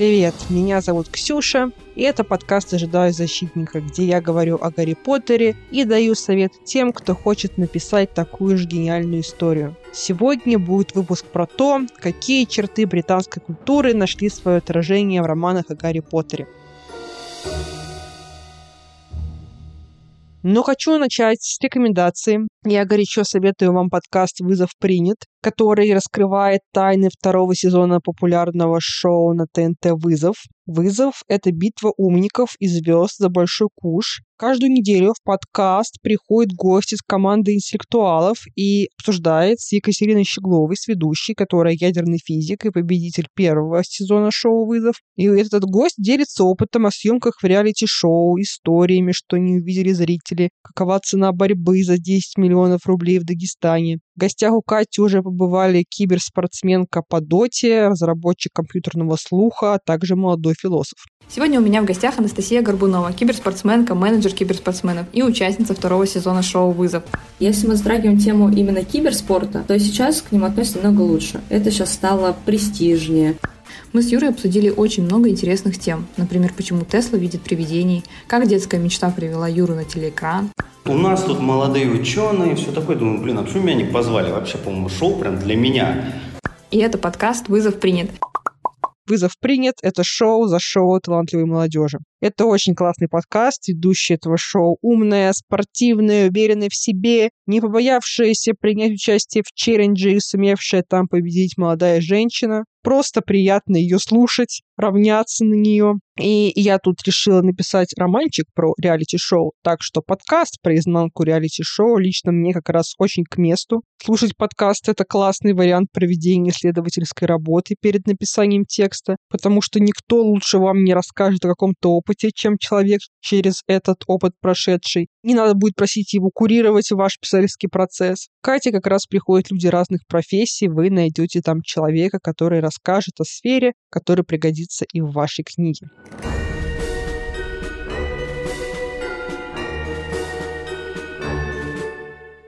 Привет, меня зовут Ксюша, и это подкаст «Ожидаю защитника», где я говорю о Гарри Поттере и даю совет тем, кто хочет написать такую же гениальную историю. Сегодня будет выпуск про то, какие черты британской культуры нашли свое отражение в романах о Гарри Поттере. Но хочу начать с рекомендации. Я горячо советую вам подкаст «Вызов принят», который раскрывает тайны второго сезона популярного шоу на ТНТ «Вызов». «Вызов» — это битва умников и звезд за большой куш. Каждую неделю в подкаст приходит гость из команды интеллектуалов и обсуждает с Екатериной Щегловой, с ведущей, которая ядерный физик и победитель первого сезона шоу «Вызов». И этот гость делится опытом о съемках в реалити-шоу, историями, что не увидели зрители, какова цена борьбы за 10 миллионов рублей в Дагестане. В гостях у Кати уже побывали киберспортсменка по доте, разработчик компьютерного слуха, а также молодой философ. Сегодня у меня в гостях Анастасия Горбунова, киберспортсменка, менеджер киберспортсменов и участница второго сезона шоу «Вызов». Если мы затрагиваем тему именно киберспорта, то сейчас к нему относятся намного лучше. Это сейчас стало престижнее. Мы с Юрой обсудили очень много интересных тем. Например, почему Тесла видит привидений, как детская мечта привела Юру на телеэкран. У нас тут молодые ученые, все такое. Думаю, блин, а почему меня не позвали? Вообще, по-моему, шоу прям для меня. И это подкаст «Вызов принят». «Вызов принят» — это шоу за шоу талантливой молодежи. Это очень классный подкаст. Ведущая этого шоу умная, спортивная, уверенная в себе, не побоявшаяся принять участие в челлендже и сумевшая там победить молодая женщина. Просто приятно ее слушать, равняться на нее. И я тут решила написать романчик про реалити-шоу, так что подкаст про изнанку реалити-шоу лично мне как раз очень к месту. Слушать подкаст — это классный вариант проведения исследовательской работы перед написанием текста, потому что никто лучше вам не расскажет о каком-то опыте, чем человек через этот опыт прошедший. Не надо будет просить его курировать ваш писательский процесс. В Кате как раз приходят люди разных профессий, вы найдете там человека, который расскажет о сфере, который пригодится и в вашей книге.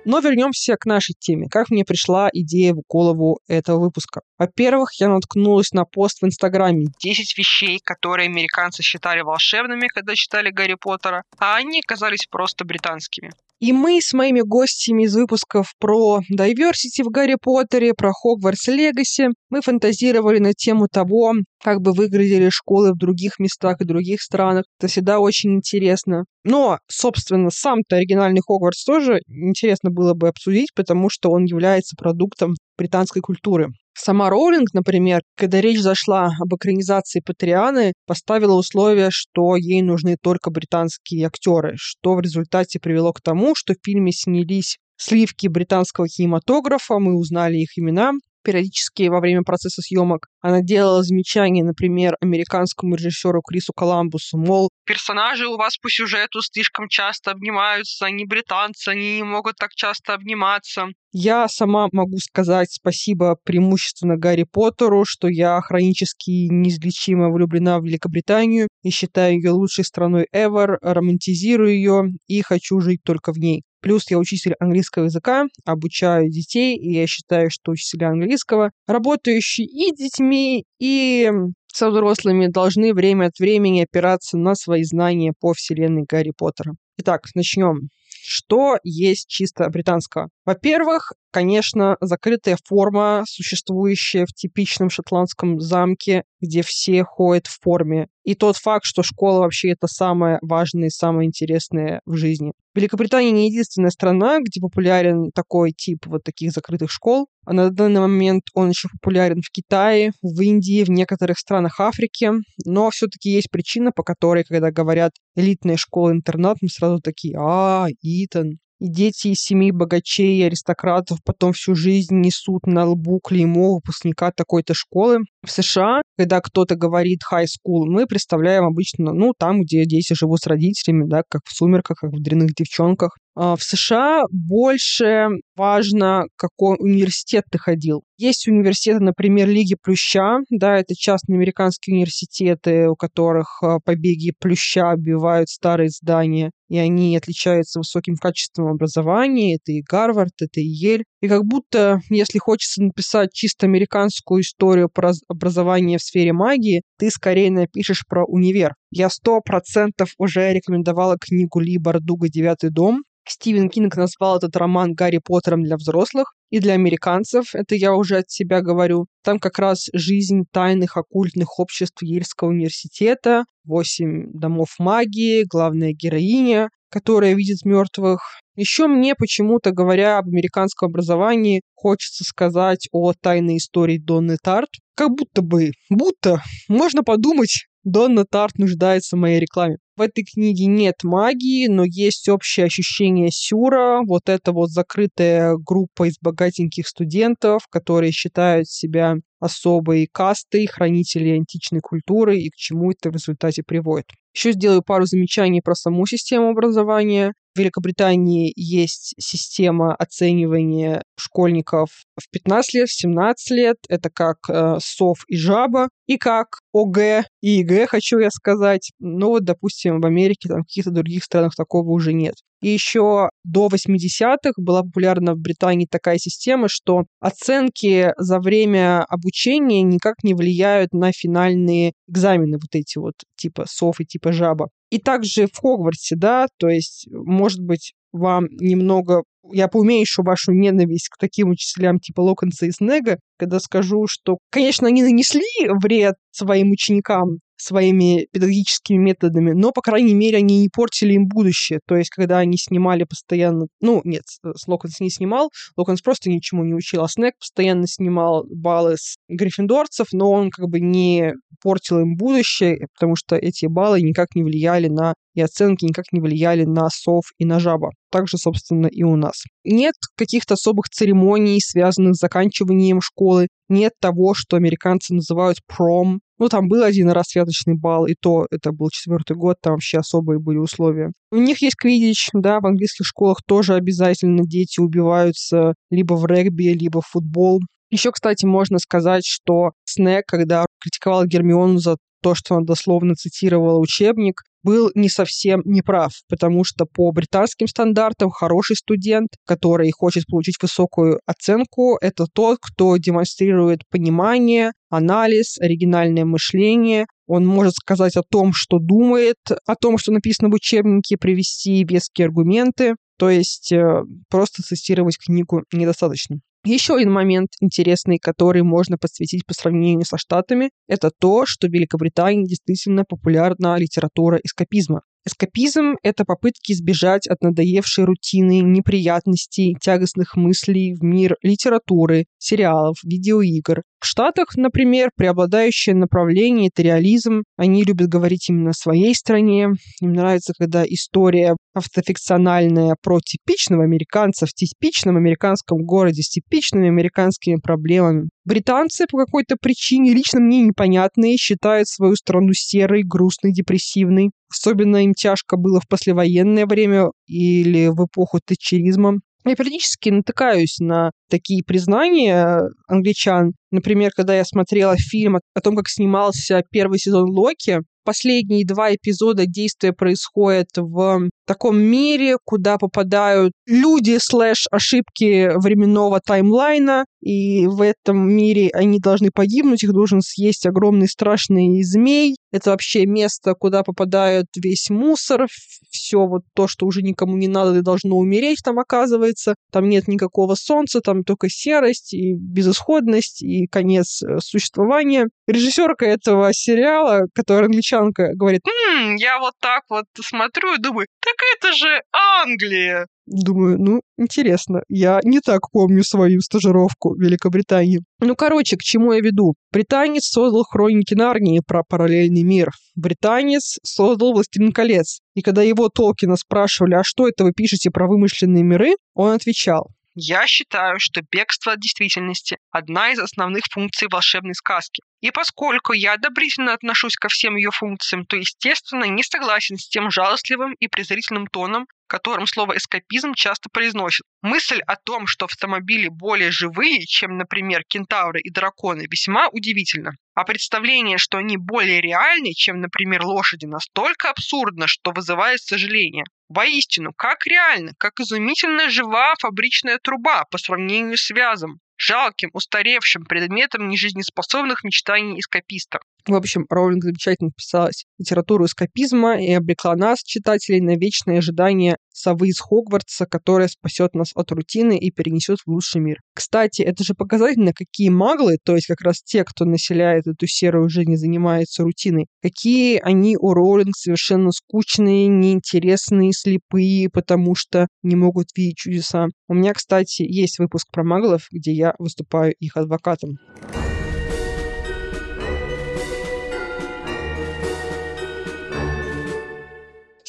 Но вернемся к нашей теме. Как мне пришла идея в голову этого выпуска? Во-первых, я наткнулась на пост в Инстаграме 10 вещей, которые американцы считали волшебными, когда читали Гарри Поттера, а они оказались просто британскими. И мы с моими гостями из выпусков про diversity в Гарри Поттере, про Хогвартс Легаси, мы фантазировали на тему того, как бы выглядели школы в других местах и других странах. Это всегда очень интересно. Но, собственно, сам-то оригинальный Хогвартс тоже интересно было бы обсудить, потому что он является продуктом британской культуры. Сама Роулинг, например, когда речь зашла об экранизации Патрианы, поставила условие, что ей нужны только британские актеры, что в результате привело к тому, что в фильме снялись сливки британского кинематографа, мы узнали их имена, периодически во время процесса съемок. Она делала замечания, например, американскому режиссеру Крису Коламбусу, мол, персонажи у вас по сюжету слишком часто обнимаются, они британцы, они не могут так часто обниматься. Я сама могу сказать спасибо преимущественно Гарри Поттеру, что я хронически неизлечимо влюблена в Великобританию и считаю ее лучшей страной ever, романтизирую ее и хочу жить только в ней. Плюс я учитель английского языка, обучаю детей, и я считаю, что учителя английского, работающие и детьми, и со взрослыми, должны время от времени опираться на свои знания по вселенной Гарри Поттера. Итак, начнем. Что есть чисто британского? Во-первых, конечно, закрытая форма, существующая в типичном шотландском замке, где все ходят в форме. И тот факт, что школа вообще это самое важное и самое интересное в жизни. Великобритания не единственная страна, где популярен такой тип вот таких закрытых школ. А на данный момент он еще популярен в Китае, в Индии, в некоторых странах Африки. Но все-таки есть причина, по которой, когда говорят элитная школа-интернат, мы сразу такие, а, Итан, и дети из семей богачей и аристократов потом всю жизнь несут на лбу клеймо выпускника такой-то школы. В США, когда кто-то говорит high school, мы представляем обычно, ну, там, где дети живут с родителями, да, как в «Сумерках», как в «Дряных девчонках». А, в США больше важно, какой университет ты ходил. Есть университеты, например, Лиги Плюща, да, это частные американские университеты, у которых а, побеги Плюща оббивают старые здания, и они отличаются высоким качеством образования. Это и Гарвард, это и Ель. И как будто, если хочется написать чисто американскую историю про образование в сфере магии, ты скорее напишешь про универ. Я сто процентов уже рекомендовала книгу Ли Бардуга «Девятый дом», Стивен Кинг назвал этот роман Гарри Поттером для взрослых и для американцев, это я уже от себя говорю. Там как раз жизнь тайных оккультных обществ Ельского университета, восемь домов магии, главная героиня, которая видит мертвых. Еще мне почему-то, говоря об американском образовании, хочется сказать о тайной истории Донны Тарт. Как будто бы, будто, можно подумать, Донна Тарт нуждается в моей рекламе. В этой книге нет магии, но есть общее ощущение сюра, вот эта вот закрытая группа из богатеньких студентов, которые считают себя особой кастой, хранителей античной культуры и к чему это в результате приводит. Еще сделаю пару замечаний про саму систему образования. В Великобритании есть система оценивания школьников в 15 лет, в 17 лет. Это как э, СОВ и ЖАБа. И как ОГЭ и ЕГЭ, хочу я сказать. Но вот, допустим, в Америке, там, в каких-то других странах такого уже нет. И еще до 80-х была популярна в Британии такая система, что оценки за время обучения никак не влияют на финальные экзамены, вот эти вот типа СОВ и типа ЖАБа. И также в Хогвартсе, да, то есть, может быть, вам немного я поумею вашу ненависть к таким учителям типа Локонса и Снега, когда скажу, что, конечно, они нанесли вред своим ученикам, своими педагогическими методами, но, по крайней мере, они не портили им будущее. То есть, когда они снимали постоянно... Ну, нет, Локонс не снимал, Локонс просто ничему не учил, а Снег постоянно снимал баллы с гриффиндорцев, но он как бы не портил им будущее, потому что эти баллы никак не влияли на и оценки никак не влияли на сов и на жаба. Также, собственно, и у нас. Нет каких-то особых церемоний, связанных с заканчиванием школы. Нет того, что американцы называют пром. Ну, там был один раз святочный бал, и то это был четвертый год, там вообще особые были условия. У них есть квидич, да, в английских школах тоже обязательно дети убиваются либо в регби, либо в футбол. Еще, кстати, можно сказать, что Снег, когда критиковал Гермиону за то, что она дословно цитировала учебник, был не совсем неправ, потому что по британским стандартам хороший студент, который хочет получить высокую оценку, это тот, кто демонстрирует понимание, анализ, оригинальное мышление, он может сказать о том, что думает, о том, что написано в учебнике, привести веские аргументы. То есть э, просто цитировать книгу недостаточно. Еще один момент интересный, который можно подсветить по сравнению со Штатами, это то, что в Великобритании действительно популярна литература эскапизма. Эскапизм — это попытки избежать от надоевшей рутины, неприятностей, тягостных мыслей в мир литературы, сериалов, видеоигр. В Штатах, например, преобладающее направление — это реализм. Они любят говорить именно о своей стране. Им нравится, когда история автофикциональная про типичного американца в типичном американском городе с типичными американскими проблемами. Британцы по какой-то причине, лично мне непонятные, считают свою страну серой, грустной, депрессивной. Особенно им тяжко было в послевоенное время или в эпоху тетчеризма. Я периодически натыкаюсь на такие признания англичан. Например, когда я смотрела фильм о том, как снимался первый сезон Локи, последние два эпизода действия происходят в таком мире, куда попадают люди слэш ошибки временного таймлайна, и в этом мире они должны погибнуть, их должен съесть огромный страшный змей. Это вообще место, куда попадает весь мусор, все вот то, что уже никому не надо и должно умереть там оказывается. Там нет никакого солнца, там только серость и безысходность и конец э, существования. Режиссерка этого сериала, которая англичанка, говорит, «М-м, я вот так вот смотрю и думаю, так это же Англия! Думаю, ну, интересно. Я не так помню свою стажировку в Великобритании. Ну, короче, к чему я веду? Британец создал хроники Нарнии про параллельный мир. Британец создал «Властелин колец». И когда его Толкина спрашивали, а что это вы пишете про вымышленные миры, он отвечал, я считаю, что бегство от действительности – одна из основных функций волшебной сказки. И поскольку я одобрительно отношусь ко всем ее функциям, то, естественно, не согласен с тем жалостливым и презрительным тоном, которым слово «эскапизм» часто произносят. Мысль о том, что автомобили более живые, чем, например, кентавры и драконы, весьма удивительна. А представление, что они более реальны, чем, например, лошади, настолько абсурдно, что вызывает сожаление. Воистину, как реально, как изумительно жива фабричная труба по сравнению с вязом жалким, устаревшим предметом нежизнеспособных мечтаний эскаписта. В общем, Роулинг замечательно вписалась в литературу эскапизма и обрекла нас, читателей, на вечное ожидание совы из Хогвартса, которая спасет нас от рутины и перенесет в лучший мир. Кстати, это же показательно, какие маглы, то есть как раз те, кто населяет эту серую жизнь и занимается рутиной, какие они у Роулинг совершенно скучные, неинтересные, слепые, потому что не могут видеть чудеса. У меня, кстати, есть выпуск про маглов, где я выступаю их адвокатом.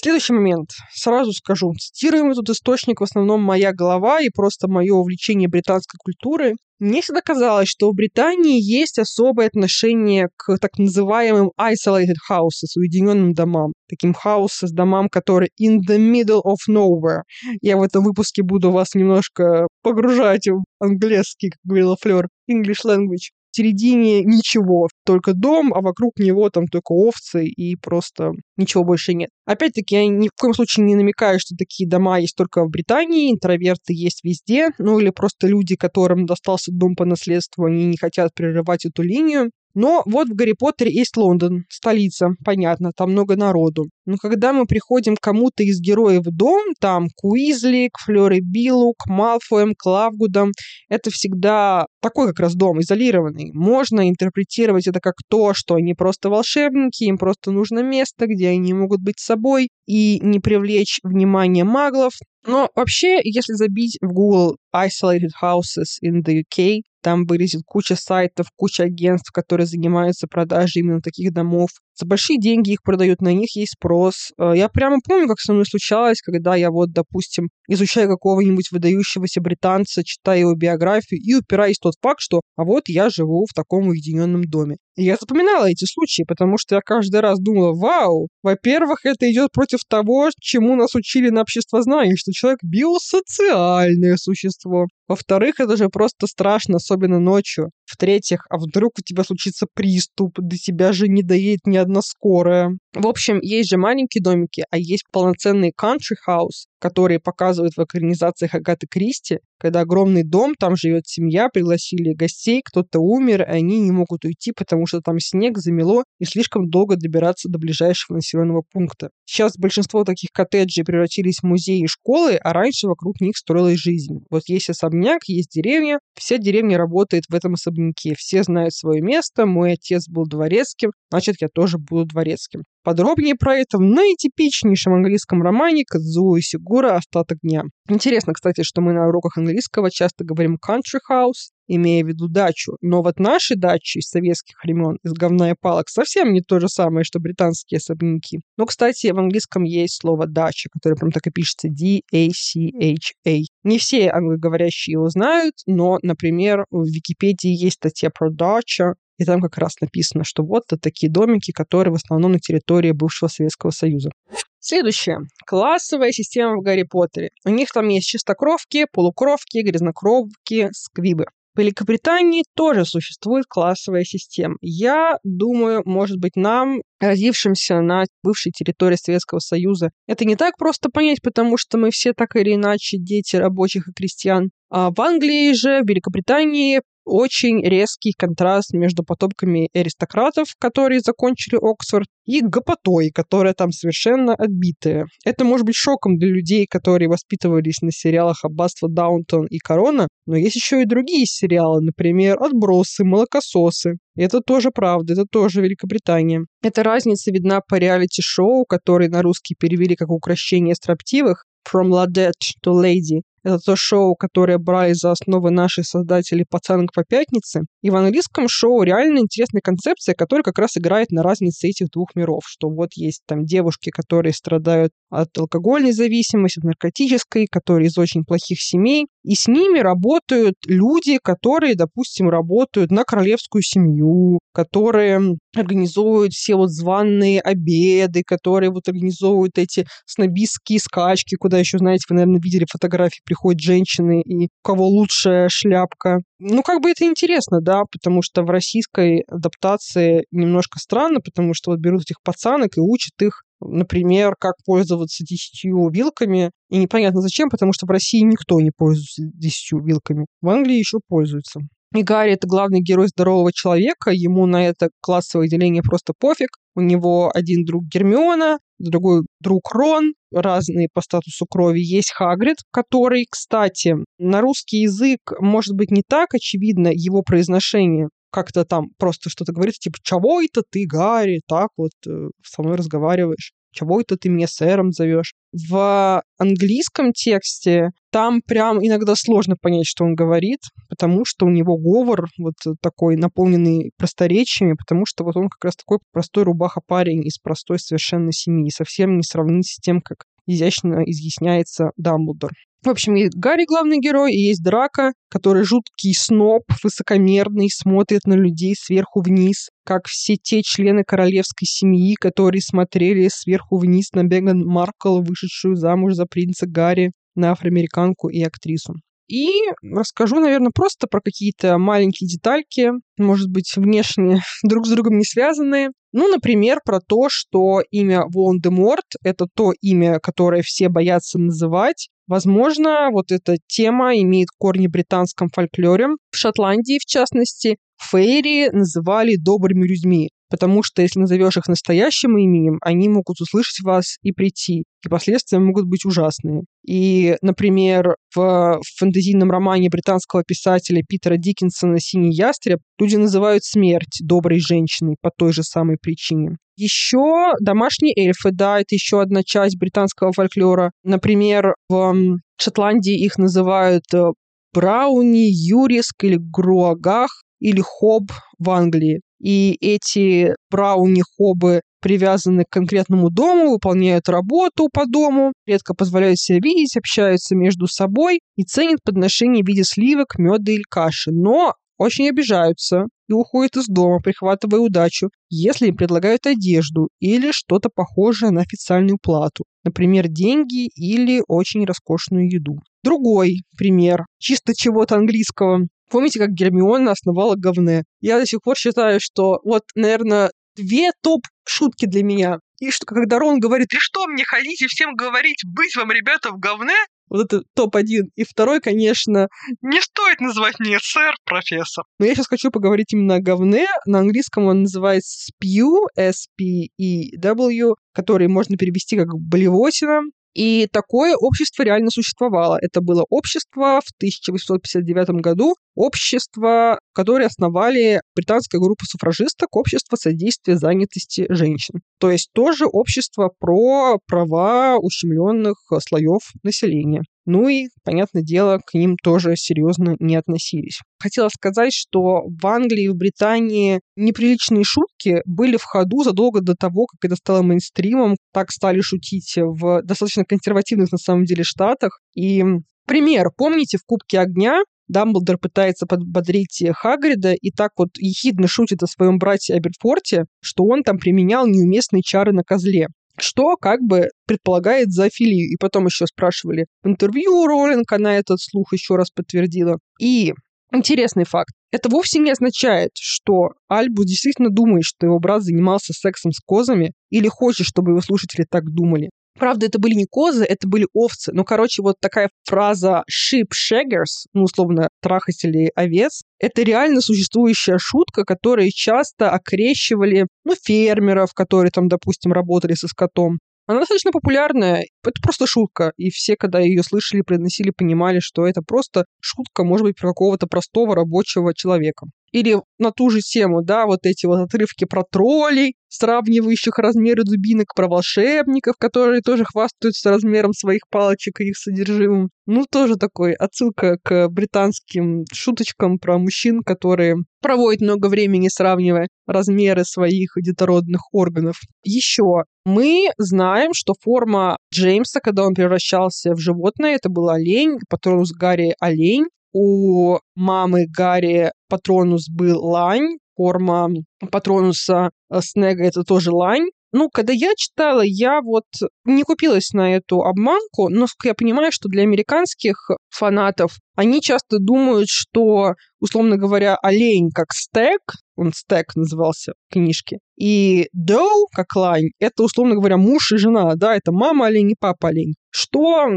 Следующий момент. Сразу скажу. Цитируем этот источник в основном моя голова и просто мое увлечение британской культурой. Мне всегда казалось, что в Британии есть особое отношение к так называемым isolated houses, уединенным домам. Таким houses, домам, которые in the middle of nowhere. Я в этом выпуске буду вас немножко погружать в английский, как говорила Флёр, English language в середине ничего, только дом, а вокруг него там только овцы и просто ничего больше нет. Опять-таки, я ни в коем случае не намекаю, что такие дома есть только в Британии, интроверты есть везде, ну или просто люди, которым достался дом по наследству, они не хотят прерывать эту линию. Но вот в Гарри Поттере есть Лондон, столица, понятно, там много народу. Но когда мы приходим к кому-то из героев в дом, там к Уизли, к Флёре Биллу, к Малфоям, к Лавгудам, это всегда такой как раз дом, изолированный. Можно интерпретировать это как то, что они просто волшебники, им просто нужно место, где они могут быть собой и не привлечь внимание маглов. Но вообще, если забить в Google Isolated Houses in the UK, там вылезет куча сайтов, куча агентств, которые занимаются продажей именно таких домов. За большие деньги их продают, на них есть спрос. Э, я прямо помню, как со мной случалось, когда я вот, допустим, изучаю какого-нибудь выдающегося британца, читаю его биографию и упираюсь в тот факт, что а вот я живу в таком уединенном доме. И я запоминала эти случаи, потому что я каждый раз думала, вау, во-первых, это идет против того, чему нас учили на обществознании, что человек биосоциальное существо. Во-вторых, это же просто страшно, особенно ночью. В-третьих, а вдруг у тебя случится приступ, до тебя же не доедет ни одна скорая. В общем, есть же маленькие домики, а есть полноценный country house, которые показывают в экранизациях Агаты Кристи, когда огромный дом, там живет семья, пригласили гостей, кто-то умер, и они не могут уйти, потому что там снег замело и слишком долго добираться до ближайшего населенного пункта. Сейчас большинство таких коттеджей превратились в музеи и школы, а раньше вокруг них строилась жизнь. Вот есть особняк, есть деревня, вся деревня работает в этом особняке, все знают свое место, мой отец был дворецким, значит, я тоже буду дворецким. Подробнее про это в наитипичнейшем английском романе Кадзуо Сигура «Остаток дня». Интересно, кстати, что мы на уроках английского часто говорим country house, имея в виду дачу. Но вот наши дачи из советских времен, из говна и палок, совсем не то же самое, что британские особняки. Но, кстати, в английском есть слово дача, которое прям так и пишется D-A-C-H-A. Не все англоговорящие его знают, но, например, в Википедии есть статья про дача, и там как раз написано, что вот такие домики, которые в основном на территории бывшего Советского Союза. Следующее. Классовая система в Гарри Поттере. У них там есть чистокровки, полукровки, грязнокровки, сквибы. В Великобритании тоже существует классовая система. Я думаю, может быть, нам, родившимся на бывшей территории Советского Союза, это не так просто понять, потому что мы все так или иначе дети рабочих и крестьян. А в Англии же, в Великобритании очень резкий контраст между потомками аристократов, которые закончили Оксфорд, и гопотой, которая там совершенно отбитая. Это может быть шоком для людей, которые воспитывались на сериалах «Аббатство Даунтон» и «Корона», но есть еще и другие сериалы, например, «Отбросы», «Молокососы». Это тоже правда, это тоже Великобритания. Эта разница видна по реалити-шоу, которые на русский перевели как «Укращение строптивых», From Ladette to Lady, это то шоу, которое брали за основу наши создатели «Пацанок по пятнице». И в английском шоу реально интересная концепция, которая как раз играет на разнице этих двух миров. Что вот есть там девушки, которые страдают от алкогольной зависимости, от наркотической, которые из очень плохих семей. И с ними работают люди, которые, допустим, работают на королевскую семью, которые организовывают все вот званные обеды, которые вот организовывают эти снобистские скачки, куда еще, знаете, вы, наверное, видели фотографии, приходят женщины и у кого лучшая шляпка. Ну, как бы это интересно, да, потому что в российской адаптации немножко странно, потому что вот берут этих пацанок и учат их например, как пользоваться десятью вилками. И непонятно зачем, потому что в России никто не пользуется десятью вилками. В Англии еще пользуются. И Гарри — это главный герой здорового человека, ему на это классовое деление просто пофиг. У него один друг Гермиона, другой друг Рон, разные по статусу крови. Есть Хагрид, который, кстати, на русский язык может быть не так очевидно его произношение, как-то там просто что-то говорит, типа, чего это ты, Гарри, так вот э, со мной разговариваешь? Чего это ты меня сэром зовешь? В английском тексте там прям иногда сложно понять, что он говорит, потому что у него говор вот такой наполненный просторечиями, потому что вот он как раз такой простой рубаха-парень из простой совершенно семьи, совсем не сравнить с тем, как изящно изъясняется Дамблдор. В общем, есть Гарри главный герой, и есть Драка, который жуткий сноб, высокомерный, смотрит на людей сверху вниз, как все те члены королевской семьи, которые смотрели сверху вниз на Беган Маркл, вышедшую замуж за принца Гарри, на афроамериканку и актрису. И расскажу, наверное, просто про какие-то маленькие детальки, может быть, внешне друг с другом не связанные. Ну, например, про то, что имя Волан-де-Морт — это то имя, которое все боятся называть, Возможно, вот эта тема имеет корни в британском фольклоре. В Шотландии, в частности, фейри называли добрыми людьми, потому что если назовешь их настоящим именем, они могут услышать вас и прийти, и последствия могут быть ужасные. И, например, в фэнтезийном романе британского писателя Питера Диккенсона «Синий ястреб» люди называют смерть доброй женщиной по той же самой причине. Еще домашние эльфы, да, это еще одна часть британского фольклора. Например, в Шотландии их называют э, брауни, юриск или груагах или хоб в Англии. И эти брауни-хобы привязаны к конкретному дому, выполняют работу по дому, редко позволяют себя видеть, общаются между собой и ценят подношения в виде сливок, меда или каши. Но очень обижаются и уходят из дома, прихватывая удачу, если им предлагают одежду или что-то похожее на официальную плату, например, деньги или очень роскошную еду. Другой пример, чисто чего-то английского. Помните, как Гермиона основала говне? Я до сих пор считаю, что вот, наверное, две топ-шутки для меня. И что, когда Рон говорит, и что мне ходить и всем говорить, быть вам, ребята, в говне? Вот это топ-1. И второй, конечно, не стоит называть меня сэр, профессор. Но я сейчас хочу поговорить именно о говне. На английском он называется spew, S-P-E-W, который можно перевести как блевотина. И такое общество реально существовало. Это было общество в 1859 году, общество, которое основали британская группа суфражисток, общество содействия занятости женщин. То есть тоже общество про права ущемленных слоев населения. Ну и, понятное дело, к ним тоже серьезно не относились. Хотела сказать, что в Англии и в Британии неприличные шутки были в ходу задолго до того, как это стало мейнстримом. Так стали шутить в достаточно консервативных, на самом деле, штатах. И пример. Помните, в «Кубке огня» Дамблдор пытается подбодрить Хагрида и так вот ехидно шутит о своем брате Аберфорте, что он там применял неуместные чары на козле что как бы предполагает зоофилию. И потом еще спрашивали в интервью Роллинг, она этот слух еще раз подтвердила. И интересный факт. Это вовсе не означает, что Альбус действительно думает, что его брат занимался сексом с козами или хочет, чтобы его слушатели так думали. Правда, это были не козы, это были овцы. Ну, короче, вот такая фраза sheep shaggers, ну, условно, трахатели овец, это реально существующая шутка, которую часто окрещивали, ну, фермеров, которые там, допустим, работали со скотом. Она достаточно популярная, это просто шутка, и все, когда ее слышали, произносили, понимали, что это просто шутка, может быть, про какого-то простого рабочего человека. Или на ту же тему, да, вот эти вот отрывки про троллей, сравнивающих размеры дубинок, про волшебников, которые тоже хвастаются размером своих палочек и их содержимым. Ну, тоже такой отсылка к британским шуточкам про мужчин, которые проводят много времени, сравнивая размеры своих детородных органов. Еще мы знаем, что форма Джеймса, когда он превращался в животное, это был олень, патронус Гарри олень. У мамы Гарри патронус был лань, форма патронуса э, Снега это тоже лань. Ну, когда я читала, я вот не купилась на эту обманку, но я понимаю, что для американских фанатов они часто думают, что, условно говоря, олень как стек, он стек назывался в книжке, и доу как лань, это, условно говоря, муж и жена, да, это мама олень и папа олень. Что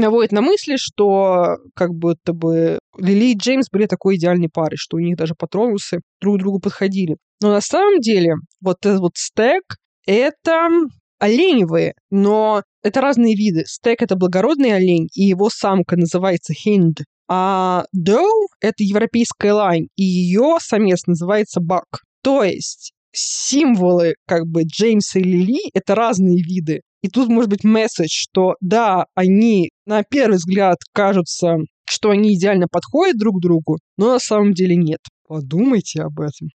наводит на мысли, что как будто бы Лили и Джеймс были такой идеальной парой, что у них даже патронусы друг к другу подходили. Но на самом деле вот этот вот стек — это оленевые, но это разные виды. Стек — это благородный олень, и его самка называется хинд. А доу — это европейская лань, и ее самец называется бак. То есть символы как бы Джеймса и Лили — это разные виды. И тут может быть месседж, что да, они на первый взгляд кажутся, что они идеально подходят друг другу, но на самом деле нет. Подумайте об этом.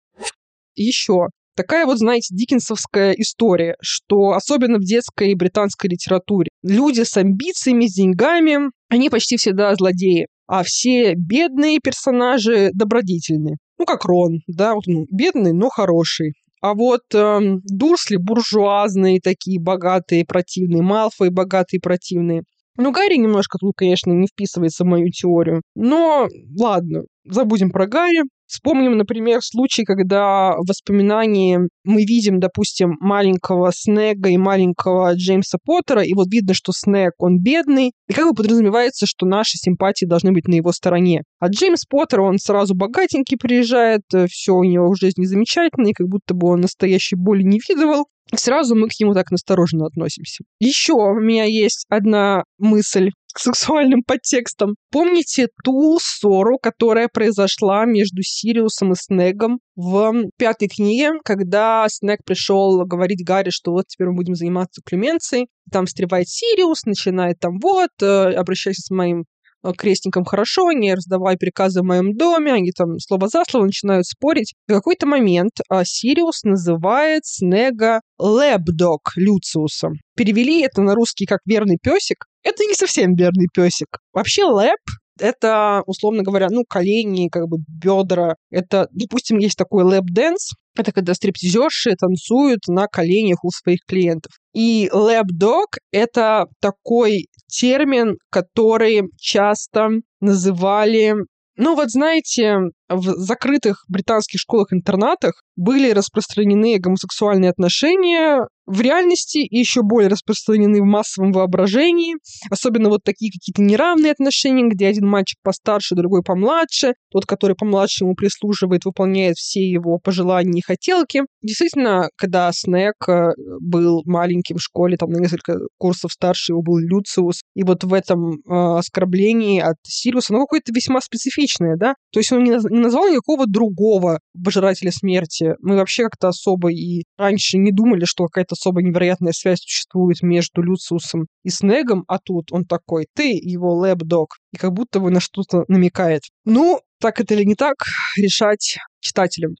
Еще такая вот, знаете, диккенсовская история, что особенно в детской и британской литературе люди с амбициями, с деньгами, они почти всегда злодеи, а все бедные персонажи добродетельные. Ну, как Рон, да, вот, ну, бедный, но хороший. А вот э, Дурсли буржуазные такие, богатые, противные, Малфой богатые, противные. Ну, Гарри немножко тут, конечно, не вписывается в мою теорию. Но ладно, забудем про Гарри. Вспомним, например, случай, когда в воспоминании мы видим, допустим, маленького Снега и маленького Джеймса Поттера, и вот видно, что Снег, он бедный, и как бы подразумевается, что наши симпатии должны быть на его стороне. А Джеймс Поттер, он сразу богатенький приезжает, э, все у него в жизни замечательно, и как будто бы он настоящей боли не видывал. Сразу мы к нему так настороженно относимся. Еще у меня есть одна мысль сексуальным подтекстам. Помните ту ссору, которая произошла между Сириусом и Снегом в пятой книге, когда Снег пришел говорить Гарри, что вот теперь мы будем заниматься Клеменцией. Там встревает Сириус, начинает там вот, э, обращайся с моим крестникам хорошо, не раздавай приказы в моем доме, они там слово за слово начинают спорить. В какой-то момент а, Сириус называет Снега Лэбдог Люциусом. Перевели это на русский как верный песик. Это не совсем верный песик. Вообще лэб это, условно говоря, ну, колени, как бы бедра. Это, допустим, есть такой lap dance, это когда стриптизерши танцуют на коленях у своих клиентов. И lap dog — это такой термин, который часто называли ну вот знаете, в закрытых британских школах-интернатах были распространены гомосексуальные отношения в реальности и еще более распространены в массовом воображении. Особенно вот такие какие-то неравные отношения, где один мальчик постарше, другой помладше. Тот, который помладше ему прислуживает, выполняет все его пожелания и хотелки. Действительно, когда э, был маленьким в школе, там на несколько курсов старше его был Люциус, и вот в этом э, оскорблении от Сириуса, ну какое-то весьма специфичное, да? То есть он не, не назвал никакого другого пожирателя смерти. Мы вообще как-то особо и раньше не думали, что какая-то особо невероятная связь существует между Люциусом и Снегом, а тут он такой, ты его лэб-дог, и как будто бы на что-то намекает. Ну, так это или не так, решать читателям.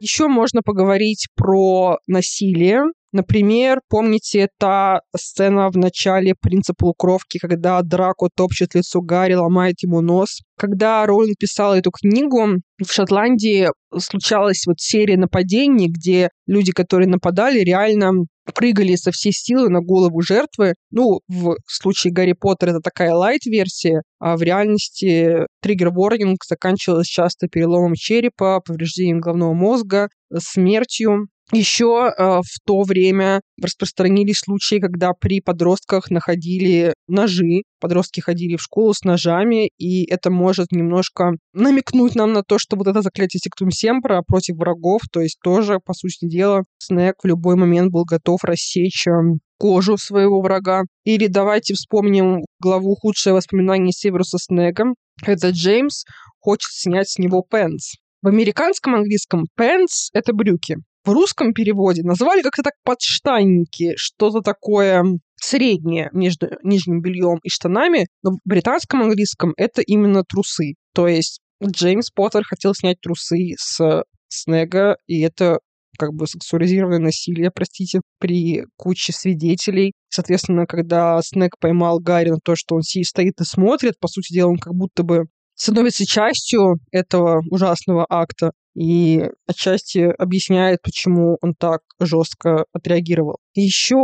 Еще можно поговорить про насилие. Например, помните та сцена в начале «Принца полукровки», когда Драко топчет лицо Гарри, ломает ему нос? Когда Роулинг писала эту книгу, в Шотландии случалась вот серия нападений, где люди, которые нападали, реально прыгали со всей силы на голову жертвы. Ну, в случае Гарри Поттера это такая лайт-версия, а в реальности триггер-ворнинг заканчивалась часто переломом черепа, повреждением головного мозга, смертью. Еще э, в то время распространились случаи, когда при подростках находили ножи, подростки ходили в школу с ножами, и это может немножко намекнуть нам на то, что вот это заклятие Сектум Семпра против врагов, то есть тоже, по сути дела, Снег в любой момент был готов рассечь эм, кожу своего врага. Или давайте вспомним главу «Худшее воспоминание Северуса Снега». Это Джеймс хочет снять с него пенс. В американском английском pants — это брюки. В русском переводе назвали как-то так подштанники, что-то такое среднее между нижним бельем и штанами, но в британском английском это именно трусы. То есть Джеймс Поттер хотел снять трусы с Снега, и это как бы сексуализированное насилие, простите, при куче свидетелей. Соответственно, когда Снег поймал Гарри на то, что он стоит и смотрит, по сути дела, он как будто бы становится частью этого ужасного акта и отчасти объясняет, почему он так жестко отреагировал. Еще,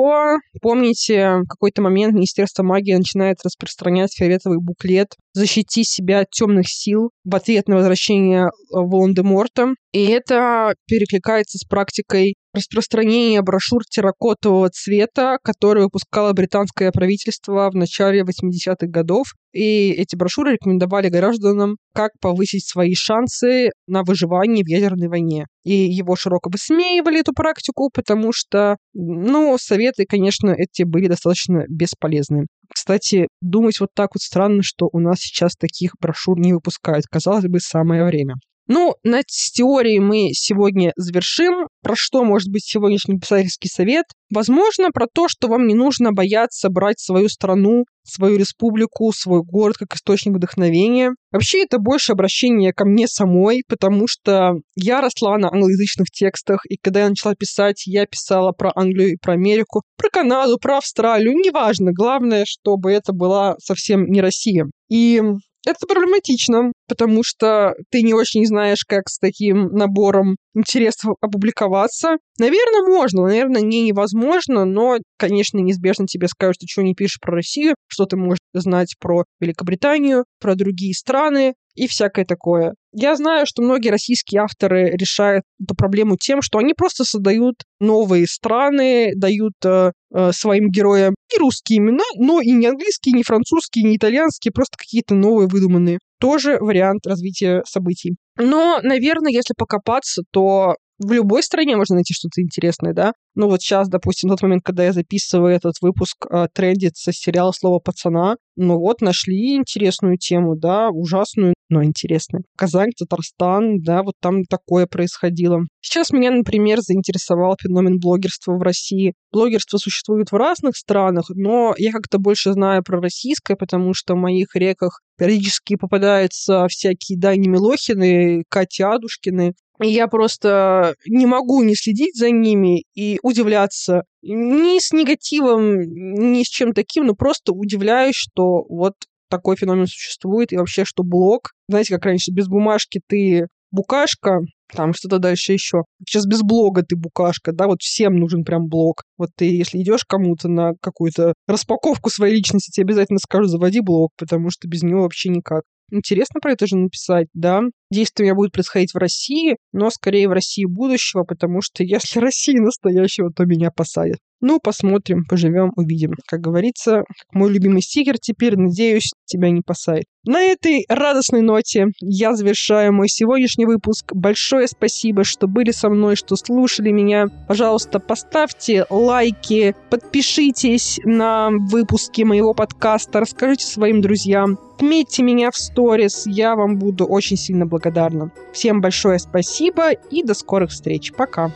помните, в какой-то момент Министерство магии начинает распространять фиолетовый буклет «Защити себя от темных сил» в ответ на возвращение Волан-де-Морта. И это перекликается с практикой распространения брошюр терракотового цвета, которые выпускало британское правительство в начале 80-х годов. И эти брошюры рекомендовали гражданам, как повысить свои шансы на выживание в ядерной войне. И его широко высмеивали, эту практику, потому что, ну, советы, конечно, эти были достаточно бесполезны. Кстати, думать вот так вот странно, что у нас сейчас таких брошюр не выпускают. Казалось бы, самое время. Ну, на теорией мы сегодня завершим. Про что может быть сегодняшний писательский совет? Возможно, про то, что вам не нужно бояться брать свою страну, свою республику, свой город как источник вдохновения. Вообще, это больше обращение ко мне самой, потому что я росла на англоязычных текстах, и когда я начала писать, я писала про Англию и про Америку, про Канаду, про Австралию, неважно. Главное, чтобы это была совсем не Россия. И это проблематично, потому что ты не очень знаешь, как с таким набором интересов опубликоваться. Наверное, можно, наверное, не невозможно, но, конечно, неизбежно тебе скажут, что что не пишешь про Россию, что ты можешь знать про Великобританию, про другие страны и всякое такое. Я знаю, что многие российские авторы решают эту проблему тем, что они просто создают новые страны, дают э, э, своим героям и русские имена, но и не английские, не французские, не итальянские, просто какие-то новые выдуманные. Тоже вариант развития событий. Но, наверное, если покопаться, то в любой стране можно найти что-то интересное, да? Ну вот сейчас, допустим, тот момент, когда я записываю этот выпуск, э, трендится сериал «Слово пацана». Ну вот, нашли интересную тему, да, ужасную, но интересную. Казань, Татарстан, да, вот там такое происходило. Сейчас меня, например, заинтересовал феномен блогерства в России. Блогерство существует в разных странах, но я как-то больше знаю про российское, потому что в моих реках периодически попадаются всякие Дани Милохины, Катя Адушкины, и я просто не могу не следить за ними и удивляться ни с негативом, ни с чем таким, но просто удивляюсь, что вот такой феномен существует, и вообще, что блог, знаете, как раньше, без бумажки ты букашка, там что-то дальше еще. Сейчас без блога ты букашка, да, вот всем нужен прям блог. Вот ты, если идешь кому-то на какую-то распаковку своей личности, тебе обязательно скажу, заводи блог, потому что без него вообще никак. Интересно про это же написать, да. Действие будет происходить в России, но скорее в России будущего, потому что если Россия настоящего, то меня посадят. Ну, посмотрим, поживем, увидим. Как говорится, мой любимый стикер теперь, надеюсь, тебя не посадят. На этой радостной ноте я завершаю мой сегодняшний выпуск. Большое спасибо, что были со мной, что слушали меня. Пожалуйста, поставьте лайки, подпишитесь на выпуски моего подкаста, расскажите своим друзьям, отметьте меня в сторис, я вам буду очень сильно благодарна. Всем большое спасибо и до скорых встреч. Пока.